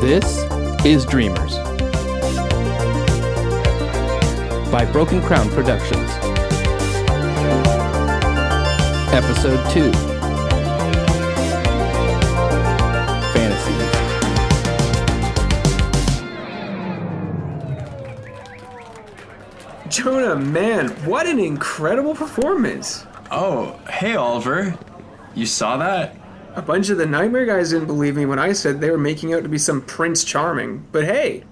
This is Dreamers by Broken Crown Productions. Episode 2 Fantasies. Jonah, man, what an incredible performance. Oh, hey, Oliver. You saw that? A bunch of the Nightmare guys didn't believe me when I said they were making out to be some Prince Charming, but hey,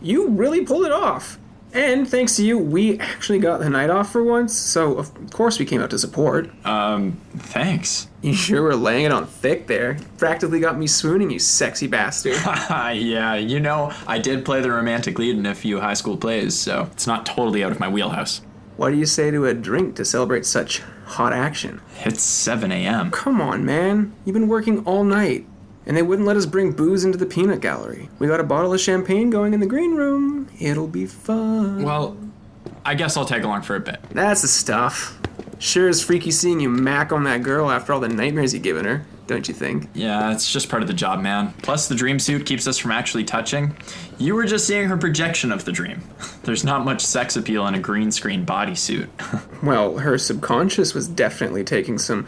you really pulled it off. And thanks to you, we actually got the night off for once, so of course we came out to support. Um, thanks. You sure were laying it on thick there. Practically got me swooning, you sexy bastard. yeah, you know, I did play the romantic lead in a few high school plays, so it's not totally out of my wheelhouse. what do you say to a drink to celebrate such hot action? It's 7 a.m. Come on, man. You've been working all night. And they wouldn't let us bring booze into the peanut gallery. We got a bottle of champagne going in the green room. It'll be fun. Well, I guess I'll tag along for a bit. That's the stuff. Sure is freaky seeing you mac on that girl after all the nightmares you've given her, don't you think? Yeah, it's just part of the job, man. Plus, the dream suit keeps us from actually touching. You were just seeing her projection of the dream. There's not much sex appeal in a green screen bodysuit. Well, her subconscious was definitely taking some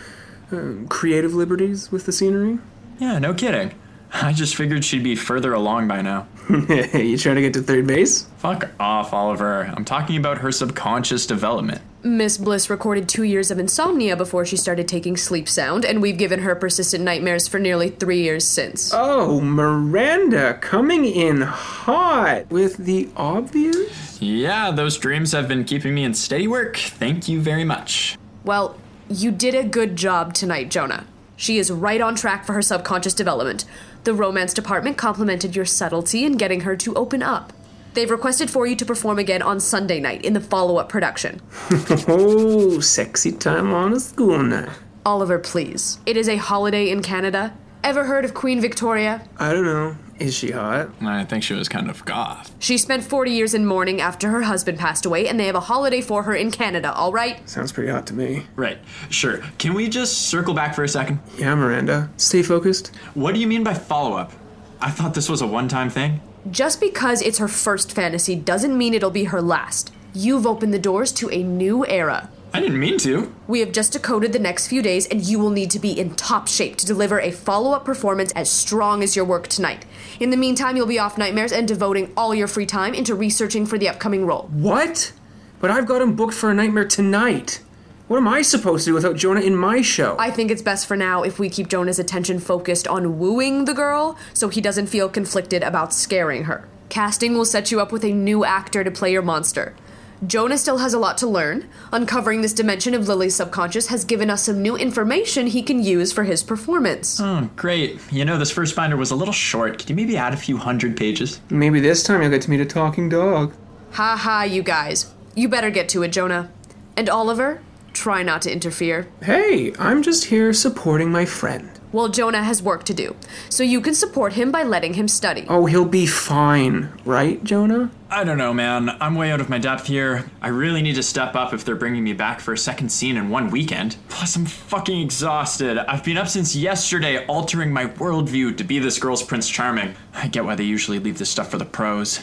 um, creative liberties with the scenery. yeah, no kidding. I just figured she'd be further along by now. you trying to get to third base? Fuck off, Oliver. I'm talking about her subconscious development. Miss Bliss recorded two years of insomnia before she started taking Sleep Sound, and we've given her persistent nightmares for nearly three years since. Oh, Miranda coming in hot with the obvious? Yeah, those dreams have been keeping me in steady work. Thank you very much. Well, you did a good job tonight, Jonah. She is right on track for her subconscious development. The romance department complimented your subtlety in getting her to open up. They've requested for you to perform again on Sunday night in the follow up production. Oh, sexy time on a school night. Oliver, please. It is a holiday in Canada. Ever heard of Queen Victoria? I don't know. Is she hot? I think she was kind of goth. She spent 40 years in mourning after her husband passed away, and they have a holiday for her in Canada, all right? Sounds pretty hot to me. Right, sure. Can we just circle back for a second? Yeah, Miranda. Stay focused. What do you mean by follow up? I thought this was a one time thing. Just because it's her first fantasy doesn't mean it'll be her last. You've opened the doors to a new era. I didn't mean to. We have just decoded the next few days, and you will need to be in top shape to deliver a follow up performance as strong as your work tonight. In the meantime, you'll be off nightmares and devoting all your free time into researching for the upcoming role. What? But I've got him booked for a nightmare tonight. What am I supposed to do without Jonah in my show? I think it's best for now if we keep Jonah's attention focused on wooing the girl so he doesn't feel conflicted about scaring her. Casting will set you up with a new actor to play your monster. Jonah still has a lot to learn. Uncovering this dimension of Lily's subconscious has given us some new information he can use for his performance. Oh, great. You know, this first binder was a little short. Could you maybe add a few hundred pages? Maybe this time you'll get to meet a talking dog. Ha ha, you guys. You better get to it, Jonah. And Oliver, try not to interfere. Hey, I'm just here supporting my friend. Well, Jonah has work to do, so you can support him by letting him study. Oh, he'll be fine, right, Jonah? I don't know, man. I'm way out of my depth here. I really need to step up if they're bringing me back for a second scene in one weekend. Plus, I'm fucking exhausted. I've been up since yesterday altering my worldview to be this girl's Prince Charming. I get why they usually leave this stuff for the pros.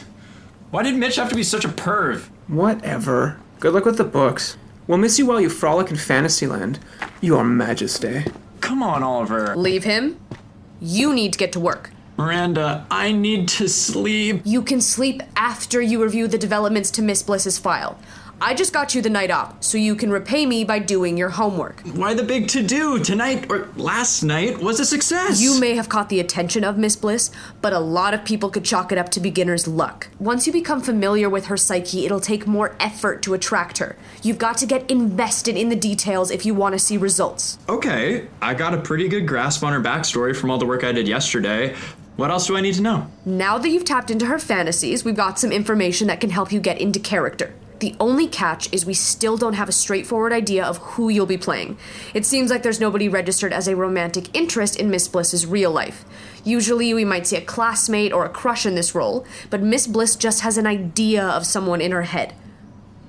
Why did Mitch have to be such a perv? Whatever. Good luck with the books. We'll miss you while you frolic in Fantasyland. Your Majesty. Come on, Oliver. Leave him. You need to get to work. Miranda, I need to sleep. You can sleep after you review the developments to Miss Bliss's file. I just got you the night off, so you can repay me by doing your homework. Why the big to do? Tonight, or last night, was a success. You may have caught the attention of Miss Bliss, but a lot of people could chalk it up to beginner's luck. Once you become familiar with her psyche, it'll take more effort to attract her. You've got to get invested in the details if you want to see results. Okay, I got a pretty good grasp on her backstory from all the work I did yesterday. What else do I need to know? Now that you've tapped into her fantasies, we've got some information that can help you get into character. The only catch is we still don't have a straightforward idea of who you'll be playing. It seems like there's nobody registered as a romantic interest in Miss Bliss's real life. Usually we might see a classmate or a crush in this role, but Miss Bliss just has an idea of someone in her head.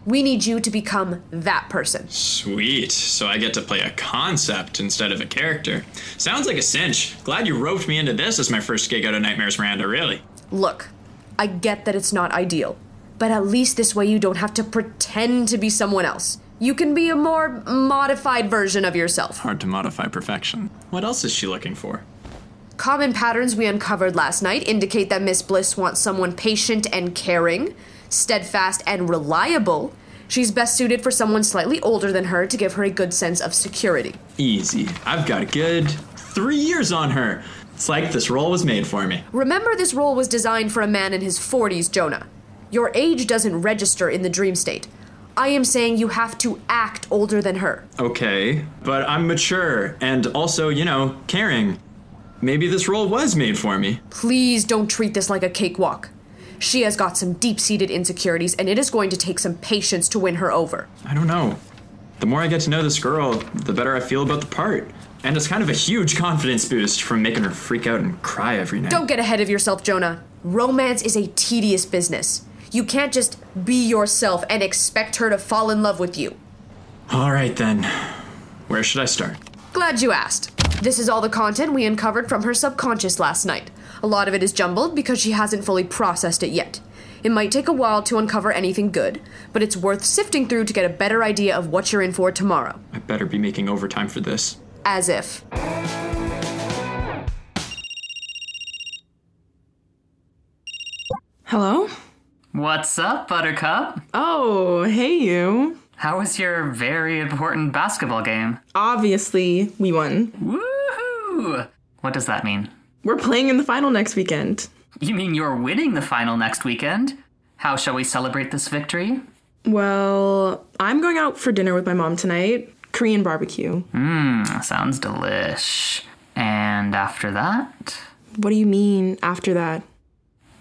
We need you to become that person. Sweet. So I get to play a concept instead of a character. Sounds like a cinch. Glad you roped me into this as my first gig out of Nightmares Miranda, really. Look, I get that it's not ideal, but at least this way you don't have to pretend to be someone else. You can be a more modified version of yourself. Hard to modify perfection. What else is she looking for? Common patterns we uncovered last night indicate that Miss Bliss wants someone patient and caring, steadfast and reliable. She's best suited for someone slightly older than her to give her a good sense of security. Easy. I've got a good three years on her. It's like this role was made for me. Remember, this role was designed for a man in his 40s, Jonah. Your age doesn't register in the dream state. I am saying you have to act older than her. Okay, but I'm mature and also, you know, caring. Maybe this role was made for me. Please don't treat this like a cakewalk. She has got some deep seated insecurities, and it is going to take some patience to win her over. I don't know. The more I get to know this girl, the better I feel about the part. And it's kind of a huge confidence boost from making her freak out and cry every night. Don't get ahead of yourself, Jonah. Romance is a tedious business. You can't just be yourself and expect her to fall in love with you. All right then. Where should I start? Glad you asked. This is all the content we uncovered from her subconscious last night. A lot of it is jumbled because she hasn't fully processed it yet. It might take a while to uncover anything good, but it's worth sifting through to get a better idea of what you're in for tomorrow. I better be making overtime for this. As if. Hello? What's up, Buttercup? Oh, hey you. How was your very important basketball game? Obviously, we won. Woohoo! What does that mean? We're playing in the final next weekend. You mean you're winning the final next weekend? How shall we celebrate this victory? Well, I'm going out for dinner with my mom tonight. Korean barbecue. Mmm, sounds delish. And after that? What do you mean after that?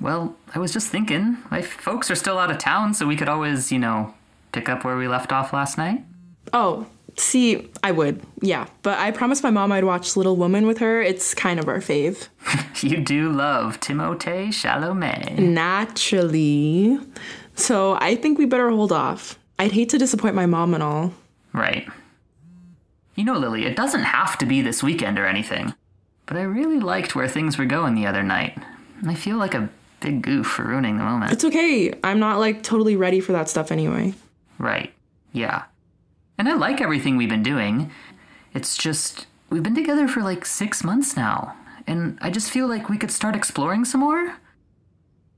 Well, I was just thinking, my folks are still out of town, so we could always, you know, pick up where we left off last night. Oh, see, I would. Yeah, but I promised my mom I'd watch Little Women with her. It's kind of our fave. You do love Timothée Chalamet. Naturally. So I think we better hold off. I'd hate to disappoint my mom and all. Right. You know, Lily, it doesn't have to be this weekend or anything. But I really liked where things were going the other night. I feel like a big goof for ruining the moment. It's okay. I'm not like totally ready for that stuff anyway. Right. Yeah. And I like everything we've been doing. It's just, we've been together for like six months now. And I just feel like we could start exploring some more.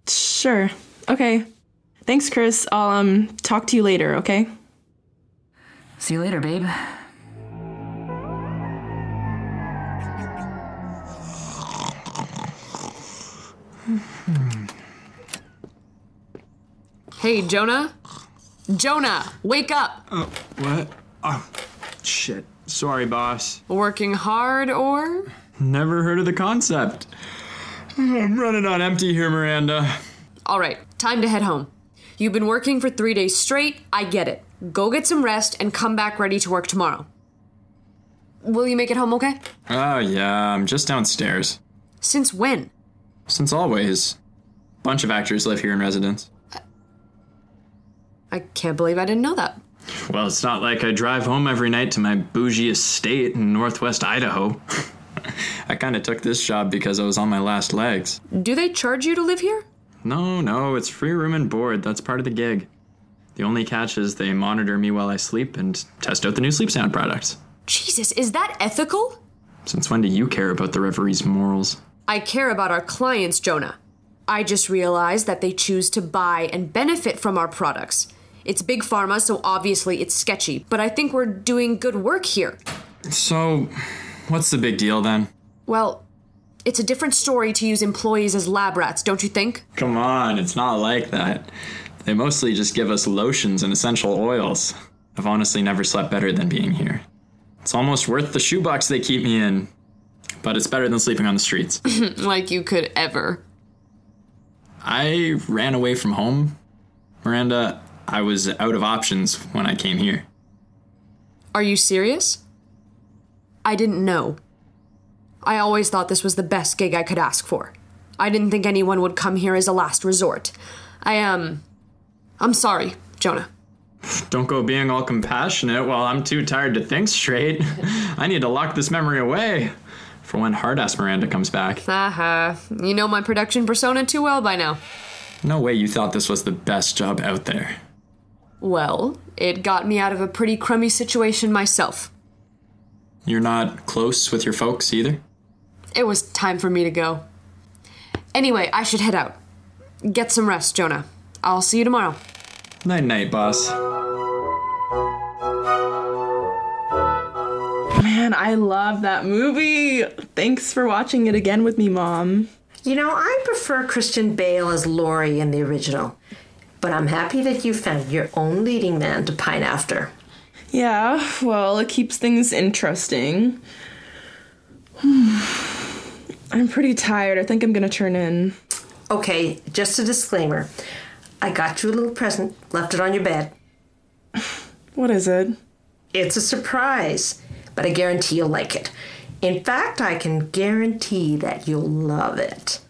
Sure. Okay. Thanks, Chris. I'll um talk to you later, okay? See you later, babe. Hey, Jonah? Jonah, wake up! Uh, what? Oh, shit. Sorry, boss. Working hard or? Never heard of the concept. I'm running on empty here, Miranda. All right, time to head home. You've been working for three days straight. I get it. Go get some rest and come back ready to work tomorrow. Will you make it home okay? Oh, yeah, I'm just downstairs. Since when? Since always. Bunch of actors live here in residence. I can't believe I didn't know that. Well, it's not like I drive home every night to my bougie estate in northwest Idaho. I kind of took this job because I was on my last legs. Do they charge you to live here? No, no, it's free room and board. That's part of the gig. The only catch is they monitor me while I sleep and test out the new sleep sound products. Jesus, is that ethical? Since when do you care about the Reverie's morals? I care about our clients, Jonah. I just realized that they choose to buy and benefit from our products. It's big pharma, so obviously it's sketchy, but I think we're doing good work here. So, what's the big deal then? Well, it's a different story to use employees as lab rats, don't you think? Come on, it's not like that. They mostly just give us lotions and essential oils. I've honestly never slept better than being here. It's almost worth the shoebox they keep me in, but it's better than sleeping on the streets. like you could ever. I ran away from home. Miranda, I was out of options when I came here. Are you serious? I didn't know. I always thought this was the best gig I could ask for. I didn't think anyone would come here as a last resort. I, um. I'm sorry, Jonah. Don't go being all compassionate while I'm too tired to think straight. I need to lock this memory away for when hard ass Miranda comes back. Haha. You know my production persona too well by now. No way you thought this was the best job out there. Well, it got me out of a pretty crummy situation myself. You're not close with your folks either? It was time for me to go. Anyway, I should head out. Get some rest, Jonah. I'll see you tomorrow. Night night, boss. Man, I love that movie. Thanks for watching it again with me, Mom. You know, I prefer Christian Bale as Laurie in the original. But I'm happy that you found your own leading man to pine after. Yeah, well, it keeps things interesting. I'm pretty tired. I think I'm gonna turn in. Okay, just a disclaimer. I got you a little present, left it on your bed. What is it? It's a surprise, but I guarantee you'll like it. In fact, I can guarantee that you'll love it.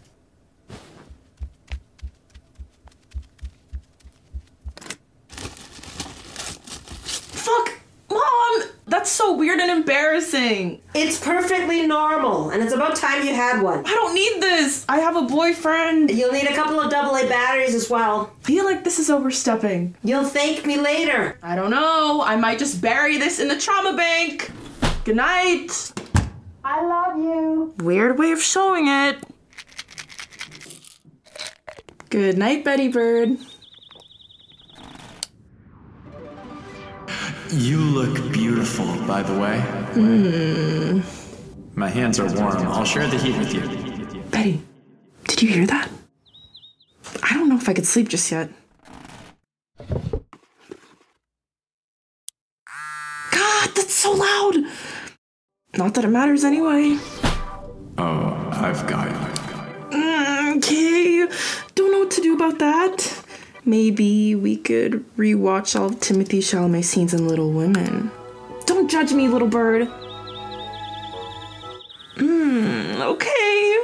Fuck! Mom! That's so weird and embarrassing. It's perfectly normal, and it's about time you had one. I don't need this. I have a boyfriend. You'll need a couple of AA batteries as well. I feel like this is overstepping. You'll thank me later. I don't know. I might just bury this in the trauma bank. Good night. I love you. Weird way of showing it. Good night, Betty Bird. You look beautiful, by the way. My hands are warm. I'll share the heat with you. Betty, did you hear that? I don't know if I could sleep just yet. God, that's so loud! Not that it matters anyway. Oh, I've got it. Mm, Okay, don't know what to do about that. Maybe we could rewatch all of Timothy Chalamet scenes in Little Women. Don't judge me, little bird. Hmm, okay.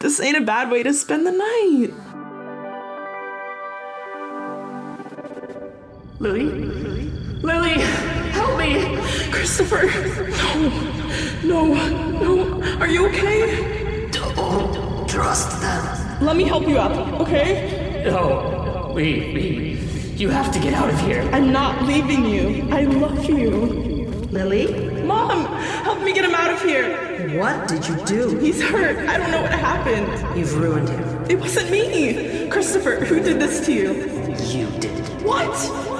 This ain't a bad way to spend the night. Lily? Lily, help me! Christopher, no, no, no. Are you okay? Don't trust them. Let me help you up, okay? No, we, we, you have to get out of here. I'm not leaving you. I love you. Lily, Mom, help me get him out of here. what did you do? He's hurt. I don't know what happened. You've ruined him. It wasn't me. Christopher, who did this to you? You did. What?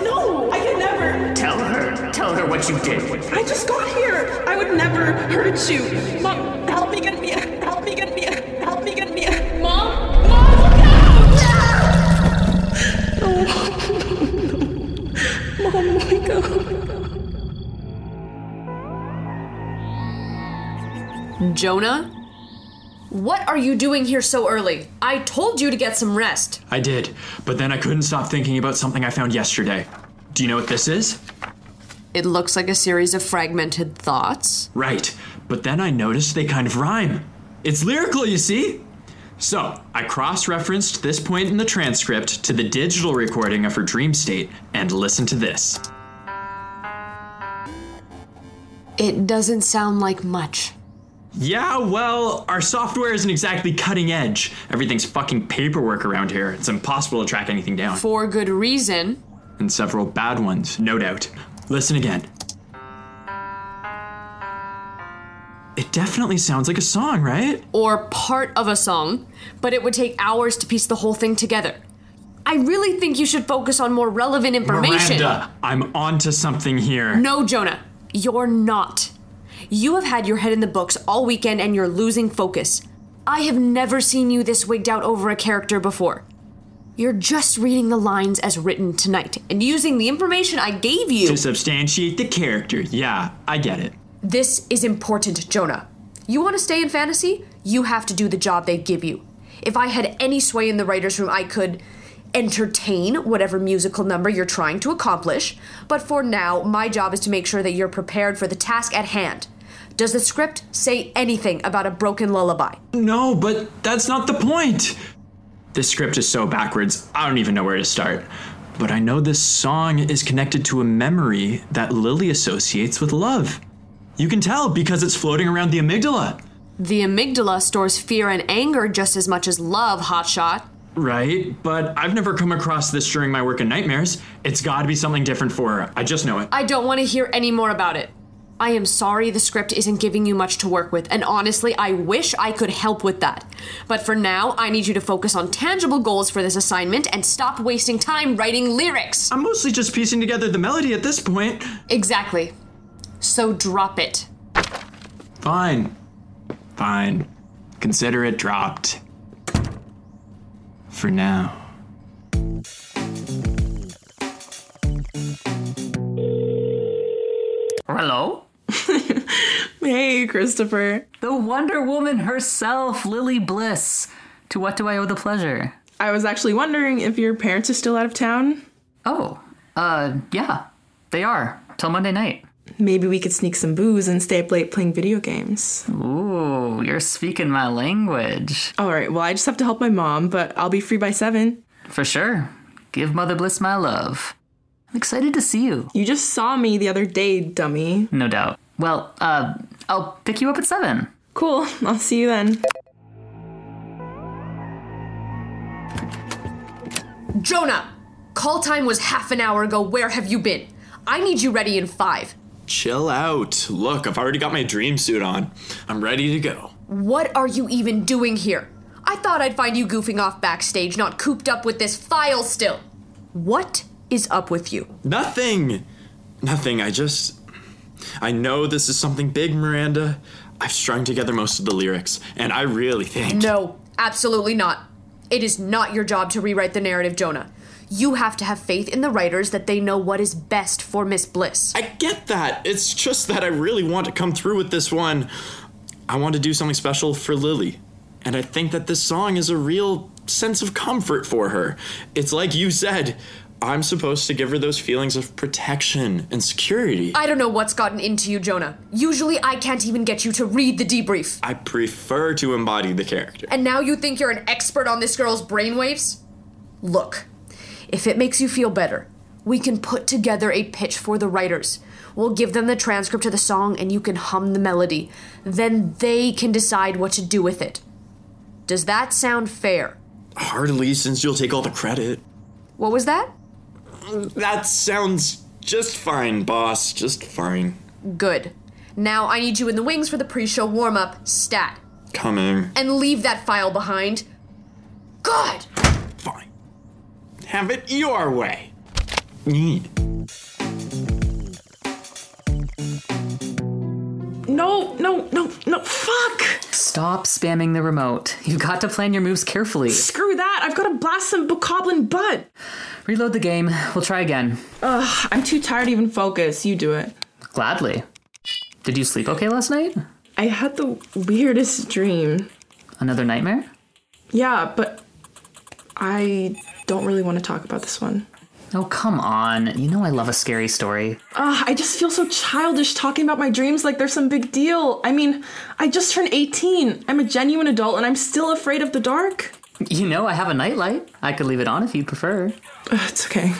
No, I could never. Tell her. Tell her what you did. I just got here. I would never hurt you. Mom, help me get Mia. Help me get Mia. Help me get Mia. Mom? Mom, look out! No. Oh, Mom, wake up. Jonah? What are you doing here so early? I told you to get some rest. I did, but then I couldn't stop thinking about something I found yesterday. Do you know what this is? It looks like a series of fragmented thoughts. Right, but then I noticed they kind of rhyme. It's lyrical, you see? So, I cross referenced this point in the transcript to the digital recording of her dream state, and listen to this. It doesn't sound like much. Yeah, well, our software isn't exactly cutting edge. Everything's fucking paperwork around here. It's impossible to track anything down. For good reason. And several bad ones, no doubt. Listen again. It definitely sounds like a song, right? Or part of a song, but it would take hours to piece the whole thing together. I really think you should focus on more relevant information. Miranda, I'm onto something here. No, Jonah, you're not. You have had your head in the books all weekend and you're losing focus. I have never seen you this wigged out over a character before. You're just reading the lines as written tonight and using the information I gave you. To substantiate the character. Yeah, I get it. This is important, Jonah. You want to stay in fantasy? You have to do the job they give you. If I had any sway in the writer's room, I could entertain whatever musical number you're trying to accomplish. But for now, my job is to make sure that you're prepared for the task at hand. Does the script say anything about a broken lullaby? No, but that's not the point. This script is so backwards, I don't even know where to start. But I know this song is connected to a memory that Lily associates with love. You can tell because it's floating around the amygdala. The amygdala stores fear and anger just as much as love, hotshot. Right, but I've never come across this during my work in Nightmares. It's gotta be something different for her. I just know it. I don't want to hear any more about it. I am sorry the script isn't giving you much to work with, and honestly, I wish I could help with that. But for now, I need you to focus on tangible goals for this assignment and stop wasting time writing lyrics. I'm mostly just piecing together the melody at this point. Exactly. So drop it. Fine. Fine. Consider it dropped. For now. Hello? Hey, Christopher. The Wonder Woman herself, Lily Bliss. To what do I owe the pleasure? I was actually wondering if your parents are still out of town. Oh, uh, yeah, they are. Till Monday night. Maybe we could sneak some booze and stay up late playing video games. Ooh, you're speaking my language. All right, well, I just have to help my mom, but I'll be free by 7. For sure. Give Mother Bliss my love. I'm excited to see you. You just saw me the other day, dummy. No doubt. Well, uh, I'll pick you up at 7. Cool, I'll see you then. Jonah! Call time was half an hour ago. Where have you been? I need you ready in five. Chill out. Look, I've already got my dream suit on. I'm ready to go. What are you even doing here? I thought I'd find you goofing off backstage, not cooped up with this file still. What is up with you? Nothing. Nothing. I just. I know this is something big, Miranda. I've strung together most of the lyrics, and I really think. No, absolutely not. It is not your job to rewrite the narrative, Jonah. You have to have faith in the writers that they know what is best for Miss Bliss. I get that. It's just that I really want to come through with this one. I want to do something special for Lily. And I think that this song is a real sense of comfort for her. It's like you said, I'm supposed to give her those feelings of protection and security. I don't know what's gotten into you, Jonah. Usually I can't even get you to read the debrief. I prefer to embody the character. And now you think you're an expert on this girl's brainwaves? Look, if it makes you feel better, we can put together a pitch for the writers. We'll give them the transcript of the song and you can hum the melody. Then they can decide what to do with it. Does that sound fair? Hardly, since you'll take all the credit. What was that? That sounds just fine, boss. Just fine. Good. Now I need you in the wings for the pre show warm up, stat. Coming. And leave that file behind. Good! Fine. Have it your way. No, no, no, no, fuck! Stop spamming the remote. You've got to plan your moves carefully. Screw that, I've got to blast some bokoblin butt! Reload the game. We'll try again. Ugh, I'm too tired to even focus. You do it. Gladly. Did you sleep okay last night? I had the weirdest dream. Another nightmare? Yeah, but I don't really want to talk about this one. Oh, come on. You know I love a scary story. Ugh, I just feel so childish talking about my dreams like they're some big deal. I mean, I just turned 18. I'm a genuine adult and I'm still afraid of the dark. You know, I have a nightlight. I could leave it on if you'd prefer. It's okay.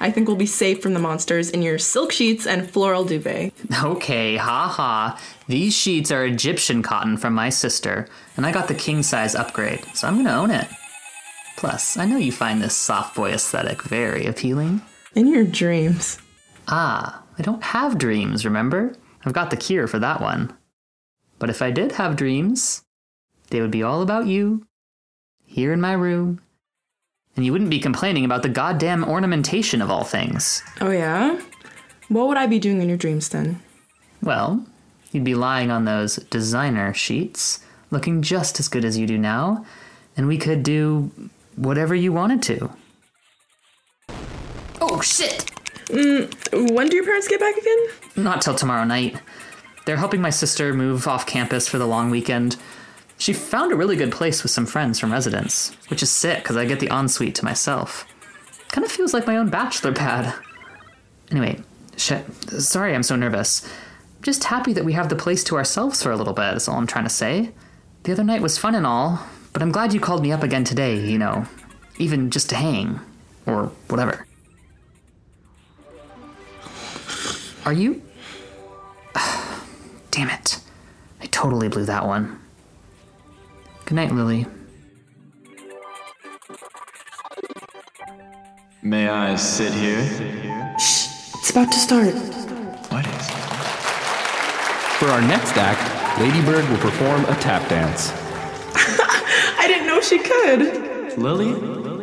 I think we'll be safe from the monsters in your silk sheets and floral duvet. Okay, ha ha. These sheets are Egyptian cotton from my sister, and I got the king size upgrade, so I'm gonna own it. Plus, I know you find this soft boy aesthetic very appealing. In your dreams. Ah, I don't have dreams, remember? I've got the cure for that one. But if I did have dreams, they would be all about you, here in my room, And you wouldn't be complaining about the goddamn ornamentation of all things. Oh, yeah? What would I be doing in your dreams then? Well, you'd be lying on those designer sheets, looking just as good as you do now, and we could do whatever you wanted to. Oh shit! Mm, When do your parents get back again? Not till tomorrow night. They're helping my sister move off campus for the long weekend. She found a really good place with some friends from residence, which is sick because I get the ensuite to myself. Kind of feels like my own bachelor pad. Anyway, shit. Sorry I'm so nervous. I'm just happy that we have the place to ourselves for a little bit, is all I'm trying to say. The other night was fun and all, but I'm glad you called me up again today, you know. Even just to hang. Or whatever. Are you. Damn it. I totally blew that one. Good night, Lily. May I sit here? Shh! It's about to start. What is For our next act, Ladybird will perform a tap dance. I didn't know she could. Lily?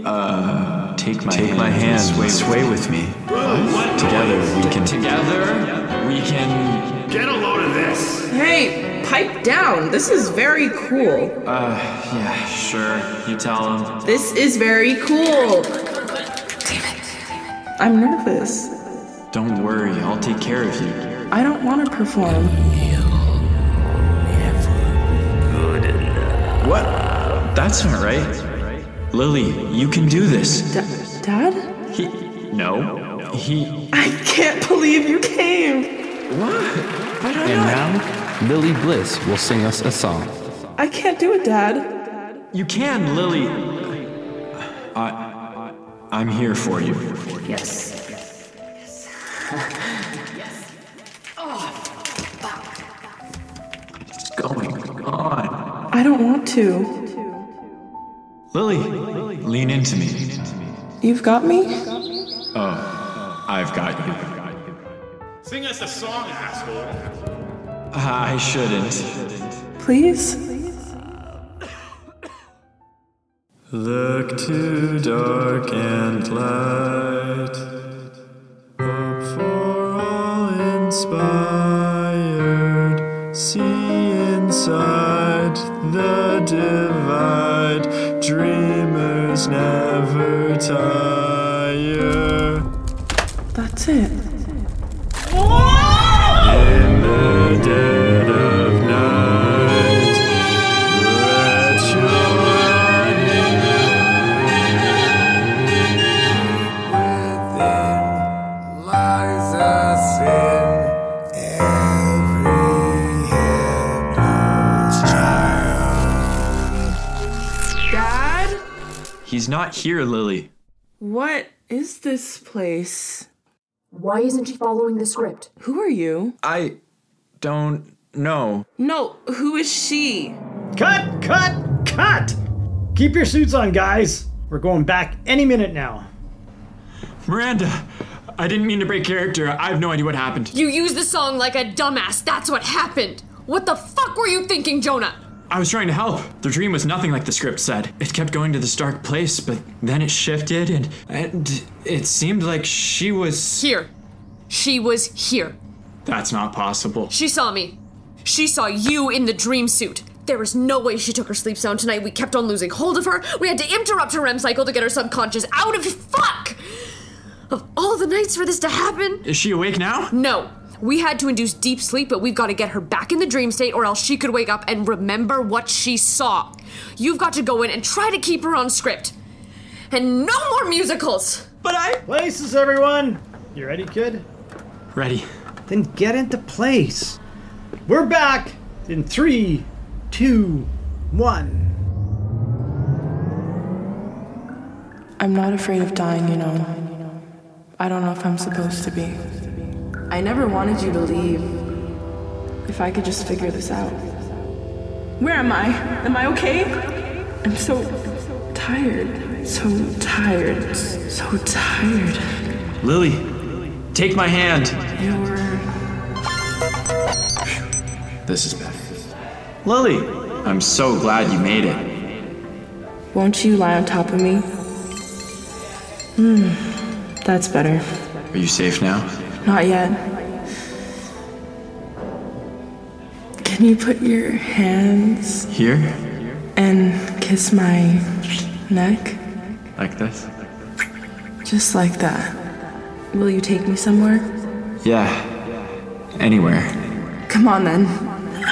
Uh, take my take hand, my hand, sway, sway with me. Together we can. Together we can. Get a load of this. Hey, pipe down. This is very cool. Uh, yeah, sure. You tell him. This is very cool. David. I'm nervous. Don't worry, I'll take care of you. I don't want to perform. What? That's not right. Lily, you can do this. Da- Dad? He. No. He. I can't believe you came. What? And now, Lily Bliss will sing us a song. I can't do it, Dad. You can, Lily. I. I'm here for you. Yes. Yes. Oh, fuck. What's going on? I don't want to. Lily, lean into me. You've got me? Oh, I've got you. Sing us a song, asshole. I shouldn't. Please? Look to dark and light. Hope for all inspired. See inside the divide. Dreamers never tire. That's it. Here, Lily. What is this place? Why isn't she following the script? Who are you? I don't know. No, who is she? Cut, cut, cut! Keep your suits on, guys. We're going back any minute now. Miranda, I didn't mean to break character. I have no idea what happened. You used the song like a dumbass. That's what happened. What the fuck were you thinking, Jonah? I was trying to help. The dream was nothing like the script said. It kept going to this dark place, but then it shifted and and it seemed like she was Here. She was here. That's not possible. She saw me. She saw you in the dream suit. There is no way she took her sleep sound tonight. We kept on losing hold of her. We had to interrupt her REM cycle to get her subconscious out of fuck. Of all the nights for this to happen. Is she awake now? No. We had to induce deep sleep, but we've got to get her back in the dream state or else she could wake up and remember what she saw. You've got to go in and try to keep her on script. And no more musicals. But I Places, everyone. You ready, kid? Ready. Then get into place. We're back in three, two, one. I'm not afraid of dying, you know. I don't know if I'm supposed to be. I never wanted you to leave. If I could just figure this out. Where am I? Am I okay? I'm so tired. So tired. So tired. Lily, take my hand. You're. This is better. Lily, I'm so glad you made it. Won't you lie on top of me? Hmm, that's better. Are you safe now? Not yet. Can you put your hands Here? and kiss my neck? Like this? Just like that. Will you take me somewhere? Yeah. Anywhere. Come on then.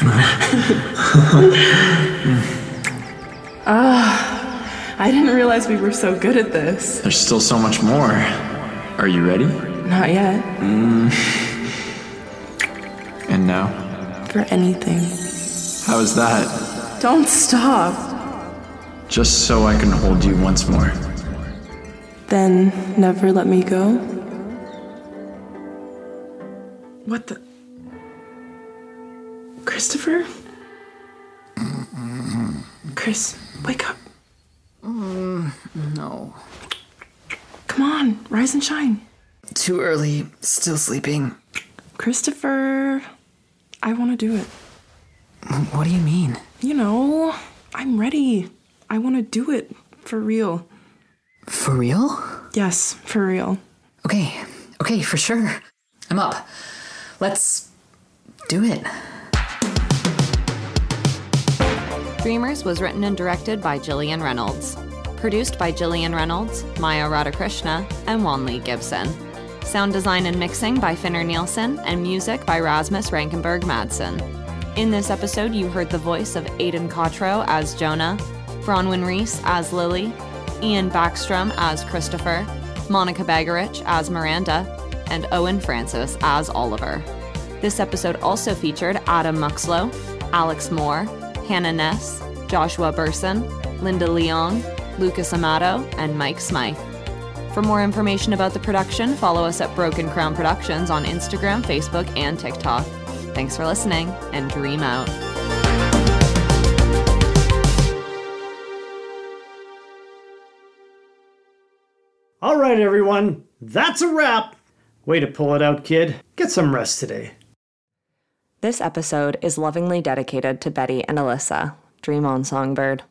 Ah, I didn't realize we were so good at this. There's still so much more. Are you ready? Not yet. Mm. And now? For anything. How's that? Don't stop. Just so I can hold you once more. Then never let me go. What the? Christopher? Chris, wake up. no. Come on, rise and shine. Too early. Still sleeping. Christopher, I want to do it. What do you mean? You know, I'm ready. I want to do it for real. For real? Yes, for real. Okay, okay, for sure. I'm up. Let's do it. Dreamers was written and directed by Gillian Reynolds. Produced by Gillian Reynolds, Maya Radhakrishna, and Wanley Gibson. Sound design and mixing by Finner Nielsen, and music by Rasmus Rankenberg Madsen. In this episode, you heard the voice of Aidan Cottrell as Jonah, Bronwyn Reese as Lily, Ian Backstrom as Christopher, Monica Bagarich as Miranda, and Owen Francis as Oliver. This episode also featured Adam Muxlow, Alex Moore, Hannah Ness, Joshua Burson, Linda Leong, Lucas Amato, and Mike Smythe. For more information about the production, follow us at Broken Crown Productions on Instagram, Facebook, and TikTok. Thanks for listening, and dream out. All right, everyone, that's a wrap. Way to pull it out, kid. Get some rest today. This episode is lovingly dedicated to Betty and Alyssa. Dream on, Songbird.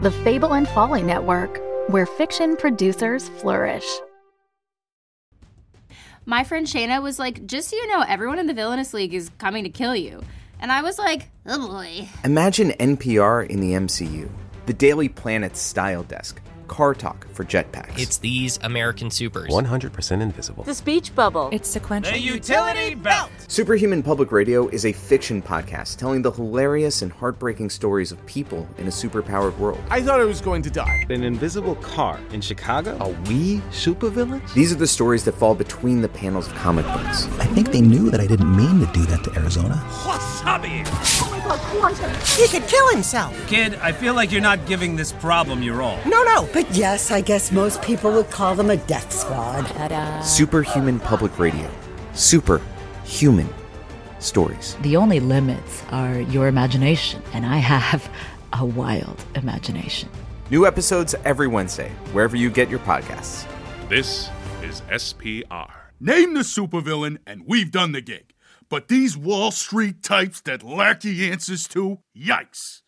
The Fable and Folly Network, where fiction producers flourish. My friend Shayna was like, just so you know, everyone in the Villainous League is coming to kill you. And I was like, oh boy. Imagine NPR in the MCU, the Daily Planet style desk, car talk for jetpacks. It's these American supers. 100% invisible. The speech bubble. It's sequential. The utility belt. Superhuman Public Radio is a fiction podcast telling the hilarious and heartbreaking stories of people in a superpowered world. I thought I was going to die. An invisible car in Chicago? Are we supervillains? These are the stories that fall between the panels of comic books. I think they knew that I didn't mean to do that to Arizona. Wasabi! Quantum! He could kill himself! Kid, I feel like you're not giving this problem your all. No, no! But yes, I guess most people would call them a death squad. Ta-da. Superhuman Public Radio. Super human stories. The only limits are your imagination, and I have a wild imagination. New episodes every Wednesday, wherever you get your podcasts. This is SPR. Name the supervillain, and we've done the gig. But these Wall Street types that lack the answers to, yikes.